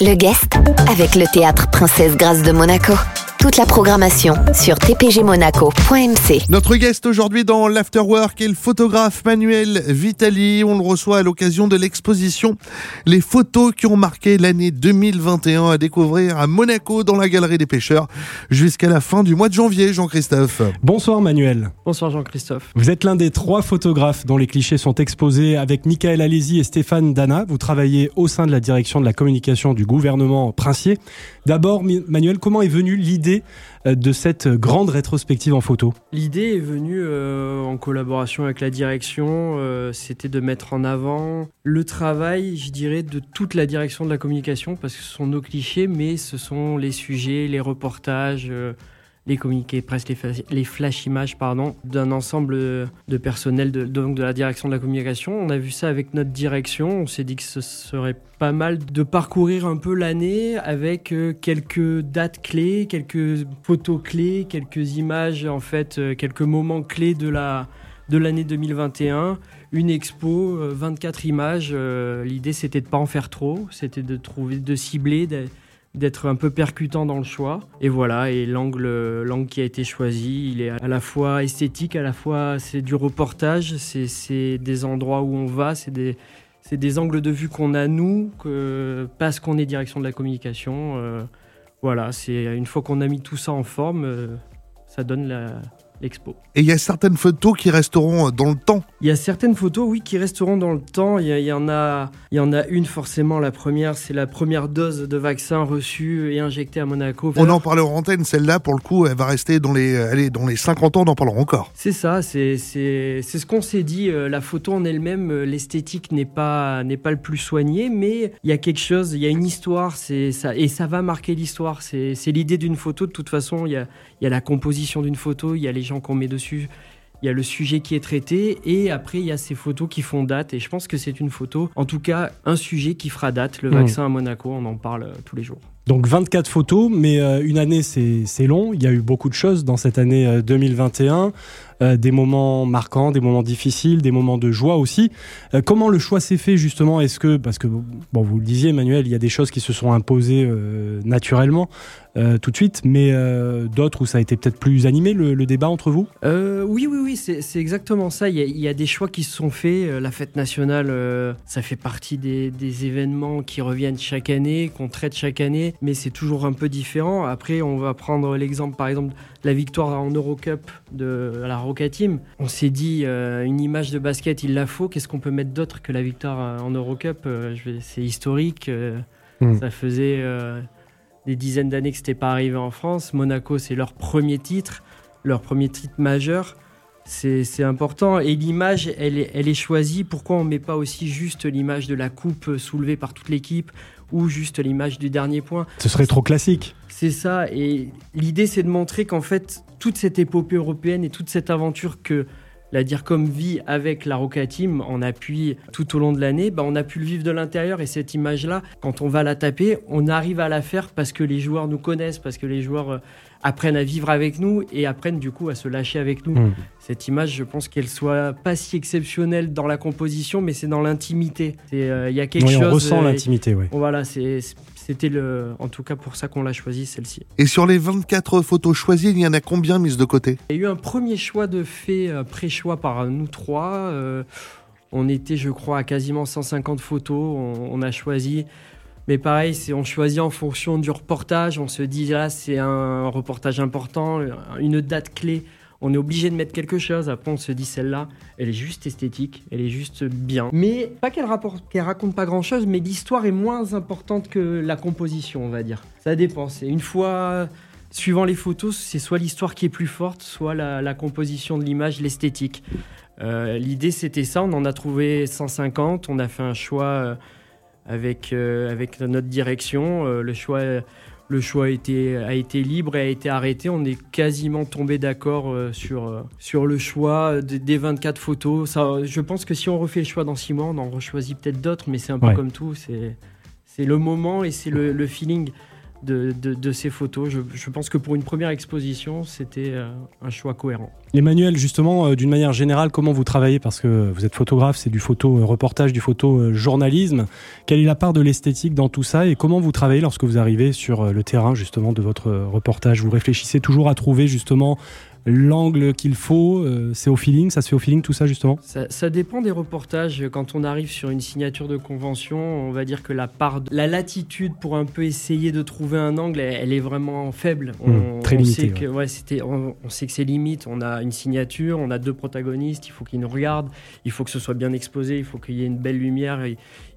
Le guest avec le théâtre Princesse Grâce de Monaco. Toute la programmation sur tpgmonaco.mc. Notre guest aujourd'hui dans l'Afterwork est le photographe Manuel Vitali. On le reçoit à l'occasion de l'exposition Les photos qui ont marqué l'année 2021 à découvrir à Monaco dans la Galerie des Pêcheurs jusqu'à la fin du mois de janvier, Jean-Christophe. Bonsoir Manuel. Bonsoir Jean-Christophe. Vous êtes l'un des trois photographes dont les clichés sont exposés avec Michael Alési et Stéphane Dana. Vous travaillez au sein de la direction de la communication du gouvernement princier. D'abord, Manuel, comment est venue l'idée euh, de cette grande rétrospective en photo. L'idée est venue euh, en collaboration avec la direction, euh, c'était de mettre en avant le travail, je dirais, de toute la direction de la communication, parce que ce sont nos clichés, mais ce sont les sujets, les reportages les communiqués presse, les, flash images pardon, d'un ensemble de personnel de, donc de la direction de la communication. On a vu ça avec notre direction. On s'est dit que ce serait pas mal de parcourir un peu l'année avec euh, quelques dates clés, quelques photos clés, quelques images, en fait, euh, quelques moments clés de la de l'année 2021, une expo, 24 euh, images. L'idée c'était de pas en faire trop, c'était de trouver, de cibler, d'être un peu percutant dans le choix. Et voilà, et l'angle, l'angle qui a été choisi, il est à la fois esthétique, à la fois c'est du reportage, c'est, des endroits où on va, c'est des, c'est des angles de vue qu'on a nous, que, parce qu'on est direction de la communication. Euh, voilà, c'est une fois qu'on a mis tout ça en forme, euh, ça donne la, et il y a certaines photos qui resteront dans le temps. Il y a certaines photos, oui, qui resteront dans le temps. Il y, en a, y en a une forcément. La première, c'est la première dose de vaccin reçue et injectée à Monaco. On en parlera en antenne. Celle-là, pour le coup, elle va rester dans les, allez, dans les 50 ans. On en parlera encore. C'est ça. C'est, ce qu'on s'est dit. Euh, la photo en elle-même, euh, l'esthétique n'est pas, pas le plus soigné, mais il y a quelque chose. Il y a une histoire. Ça et ça va marquer l'histoire. C'est, c'est l'idée d'une photo. De toute façon, il y a, il y a la composition d'une photo. Il y a les gens qu'on met dessus. Il y a le sujet qui est traité et après il y a ces photos qui font date et je pense que c'est une photo, en tout cas un sujet qui fera date, le mmh. vaccin à Monaco, on en parle euh, tous les jours. Donc 24 photos, mais euh, une année c'est long, il y a eu beaucoup de choses dans cette année 2021, euh, des moments marquants, des moments difficiles, des moments de joie aussi. comment le choix s'est fait justement? Est-ce que, parce que bon, vous le disiez Emmanuel, il y a des choses qui se sont imposées naturellement, euh, tout de suite, mais euh, d'autres où ça a été peut-être plus animé le, débat entre vous? Euh, Oui, oui, oui, c'est exactement ça. Il y, a, des choix qui se sont faits. La fête nationale, ça fait partie des, événements qui reviennent chaque année, qu'on traite chaque année, mais c'est toujours un peu différent. Après, on va prendre l'exemple, par exemple, la victoire en Eurocup de la Roca Team. On s'est dit, une image de basket, il la faut. Qu'est-ce qu'on peut mettre d'autre que la victoire en Eurocup C'est historique. Hmm. Ça faisait des dizaines d'années que c'était pas arrivé en France. Monaco, c'est leur premier titre, leur premier titre majeur. C'est important. Et l'image, elle est, elle est choisie. Pourquoi on met pas aussi juste l'image de la coupe soulevée par toute l'équipe ou juste l'image du dernier point Ce serait trop classique. C'est ça. Et l'idée, c'est de montrer qu'en fait, toute cette épopée européenne et toute cette aventure que la comme vit avec la Roca Team en appui tout au long de l'année, bah, on a pu le vivre de l'intérieur et cette image-là, quand on va la taper, on arrive à la faire parce que les joueurs nous connaissent, parce que les joueurs euh, apprennent à vivre avec nous et apprennent du coup à se lâcher avec nous. Hmm. Cette image, je pense qu'elle soit pas si exceptionnelle dans la composition, mais c'est dans l'intimité. Euh, il y a quelque oui, chose. On ressent l'intimité, oui. Voilà, c'était le, en tout cas pour ça qu'on l'a choisi celle-ci. Et sur les 24 photos choisies, il y en a combien mises de côté? Il y a eu un premier choix de fait, euh, pré-choix par nous trois. Euh, on était, je crois, à quasiment 150 photos. On, a choisi. Mais pareil, on choisit en fonction du reportage. On se dit là, c'est un reportage important, une date clé on est obligé de mettre quelque chose. Après, on se dit celle-là, elle est juste esthétique, elle est juste bien. Mais pas qu'elle, raconte pas grand-chose, mais l'histoire est moins importante que la composition, on va dire. Ça dépend. Une fois, suivant les photos, c'est soit l'histoire qui est plus forte, soit la, composition de l'image, l'esthétique. Euh, l'idée, c'était ça. On en a trouvé 150. On a fait un choix euh, avec, euh, avec notre direction. le choix le choix a été, a été libre et a été arrêté. On est quasiment tombé d'accord euh, sur, euh, sur le choix des 24 photos. Ça, je pense que si on refait le choix dans 6 mois, on en rechoisit peut-être d'autres, mais c'est un peu comme tout. C'est le moment et c'est le, feeling de, de, ces photos. Je, je, pense que pour une première exposition, c'était euh, un choix cohérent. Emmanuel, justement, euh, d'une manière générale, comment vous travaillez? Parce que vous êtes photographe, c'est du photo euh, reportage, du photo euh, journalisme. Quelle est la part de l'esthétique dans tout ça et comment vous travaillez lorsque vous arrivez sur le terrain justement de votre reportage? Vous réfléchissez toujours à trouver justement l'angle qu'il faut C'est au feeling Ça se fait au feeling tout ça justement? Ça, dépend des reportages. Quand on arrive sur une signature de convention, on va dire que la part, de, la latitude pour un peu essayer de trouver un angle, elle, est vraiment faible. Hmm, on, très limité, sait que ouais, c'était, on, sait que c'est limite. On a une signature, on a deux protagonistes. Il faut qu'ils nous regardent. Il faut que ce soit bien exposé. Il faut qu'il y ait une belle lumière.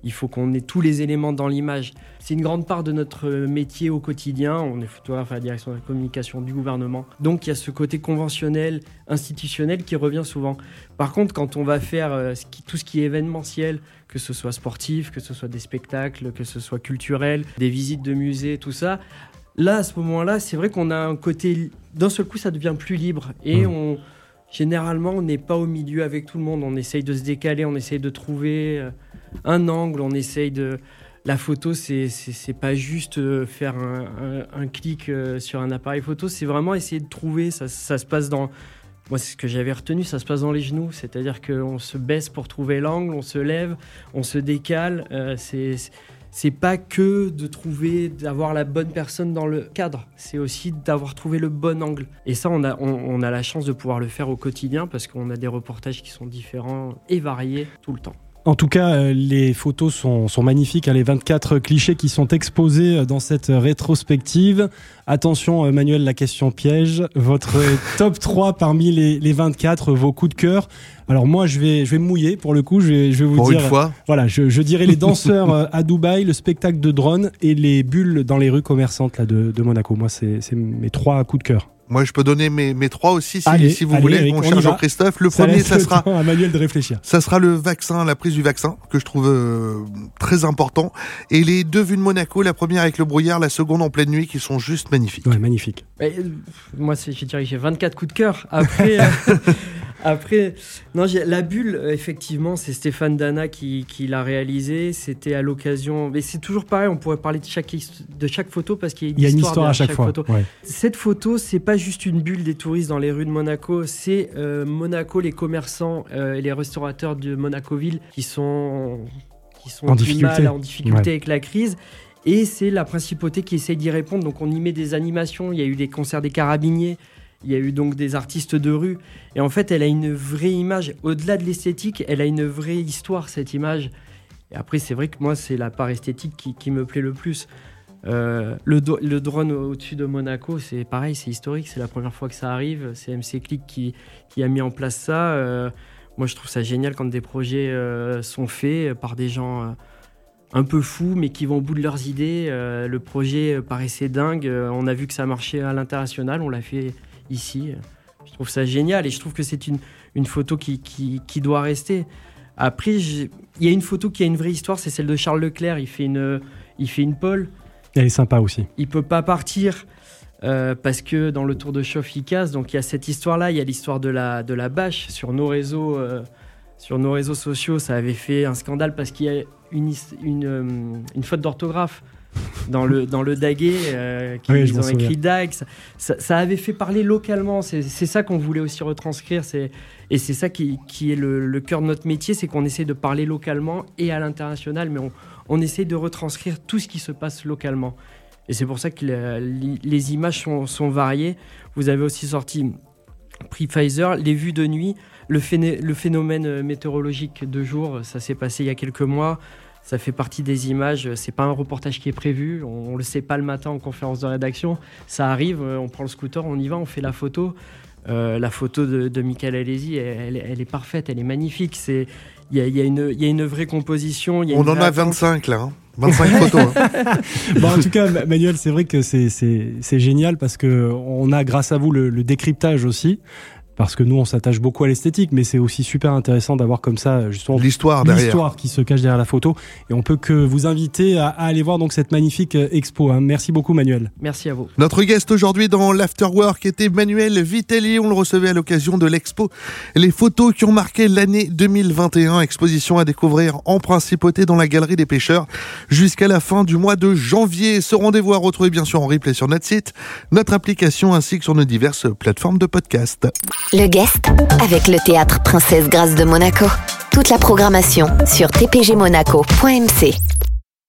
il faut qu'on ait tous les éléments dans l'image. C'est une grande part de notre métier au quotidien. On est photographe à la direction de la communication du gouvernement. Donc il y a ce côté conventionnel, institutionnel qui revient souvent. Par contre, quand on va faire euh, tout ce qui est événementiel, que ce soit sportif, que ce soit des spectacles, que ce soit culturel, des visites de musées, tout ça, là, à ce moment-là, c'est vrai qu'on a un côté. D'un seul coup, ça devient plus libre. Et mmh. on. Généralement, on n'est pas au milieu avec tout le monde. On essaye de se décaler, on essaye de trouver euh, un angle, on essaye de la photo, c'est pas juste euh, faire un, clic euh, sur un appareil photo, c'est vraiment essayer de trouver. Ça, se passe dans. Moi, c'est ce que j'avais retenu, ça se passe dans les genoux. C'est-à-dire qu'on se baisse pour trouver l'angle, on se lève, on se décale. Euh, c'est pas que de trouver, d'avoir la bonne personne dans le cadre, c'est aussi d'avoir trouvé le bon angle. Et ça, on a, la chance de pouvoir le faire au quotidien parce qu'on a des reportages qui sont différents et variés tout le temps. En tout cas, euh, les photos sont, magnifiques, hein, les 24 clichés qui sont exposés euh, dans cette rétrospective. Attention, euh, Manuel, la question piège. Votre top 3 parmi les, les 24, vos coups de cœur. Alors moi, je vais, je vais me mouiller pour le coup. Je vais, je vais vous pour dire. Une fois. Voilà, je, je dirais les danseurs à Dubaï, le spectacle de drone et les bulles dans les rues commerçantes là, de, de Monaco. Moi, c'est mes trois coups de cœur. Moi, je peux donner mes, mes trois aussi, si, si vous voulez, mon cher Jean-Christophe. Le premier, ça sera. À Manuel de réfléchir. Ça sera le vaccin, la prise du vaccin, que je trouve euh, très important. Et les deux vues de Monaco, la première avec le brouillard, la seconde en pleine nuit, qui sont juste Ouais, magnifique. Euh, moi, je dirais que j'ai 24 coups de cœur. Après, euh, Après, non, la bulle, effectivement, c'est Stéphane Dana qui, l'a réalisé. C'était à l'occasion. Mais c'est toujours pareil, on pourrait parler de chaque, de chaque photo parce qu'il y a une, histoire, à chaque, fois. Photo. Cette photo, c'est pas juste une bulle des touristes dans les rues de Monaco, c'est euh, Monaco, les commerçants euh, et les restaurateurs de Monaco-Ville qui sont, qui sont en difficulté, en difficulté avec la crise. Et c'est la principauté qui essaye d'y répondre. Donc on y met des animations. Il y a eu des concerts des carabiniers. Il y a eu donc des artistes de rue. Et en fait, elle a une vraie image. Au-delà de l'esthétique, elle a une vraie histoire, cette image. Et après, c'est vrai que moi, c'est la part esthétique qui, me plaît le plus. Euh, le, drone au-dessus de Monaco, c'est pareil, c'est historique. C'est la première fois que ça arrive. C'est MC Click qui, qui, a mis en place ça. Euh, moi, je trouve ça génial quand des projets euh, sont faits par des gens un peu fous, mais qui vont au bout de leurs idées. le projet paraissait dingue. on a vu que ça marchait à l'international. On l'a fait ici. Je trouve ça génial et je trouve que c'est une, une photo qui, qui, doit rester. Après, il y a une photo qui a une vraie histoire, c'est celle de Charles Leclerc. Il fait une, il fait une pole. Elle est sympa aussi. Il peut pas partir euh, parce que dans le tour de chauffe, il casse. Donc il y a cette histoire-là. Il y a l'histoire de la, de la bâche sur nos réseaux. Euh, sur nos réseaux sociaux, ça avait fait un scandale parce qu'il y a une, une, euh, une faute d'orthographe dans le, dans le daguet, euh, qu'ils ont écrit DAG. Ça, avait fait parler localement. C'est ça qu'on voulait aussi retranscrire. Et c'est ça qui, qui, est le, cœur de notre métier, c'est qu'on essaie de parler localement et à l'international, mais on, on, essaie de retranscrire tout ce qui se passe localement. Et c'est pour ça que les, images sont, sont, variées. Vous avez aussi sorti Prix Pfizer, les vues de nuit, le, le phénomène météorologique de jour, ça s'est passé il y a quelques mois ça fait partie des images. C'est pas un reportage qui est prévu. On, ne le sait pas le matin en conférence de rédaction. Ça arrive, euh, on prend le scooter, on y va, on fait la photo. Euh, la photo de, de Michael Alesi, elle, est parfaite, elle est magnifique. C'est il y a, y, a y a, une vraie composition. on en a 25 là. 25 hein. photos. Hein. bon, en tout cas, Manuel, c'est vrai que c'est génial parce que on a, grâce à vous, le, le décryptage aussi parce que nous on s'attache beaucoup à l'esthétique, mais c'est aussi super intéressant d'avoir comme ça justement l'histoire l'histoire qui se cache derrière la photo. Et on peut que vous inviter à, aller voir donc cette magnifique euh, expo. Hein. Merci beaucoup Manuel. Merci à vous. Notre guest aujourd'hui dans l'Afterwork était Manuel Vitelli. On le recevait à l'occasion de l'expo Les photos qui ont marqué l'année 2021. Exposition à découvrir en principauté dans la galerie des pêcheurs jusqu'à la fin du mois de janvier. Ce rendez-vous à retrouver bien sûr en replay sur notre site, notre application ainsi que sur nos diverses plateformes de podcast. Le guest avec le théâtre Princesse Grâce de Monaco. Toute la programmation sur tpgmonaco.mc.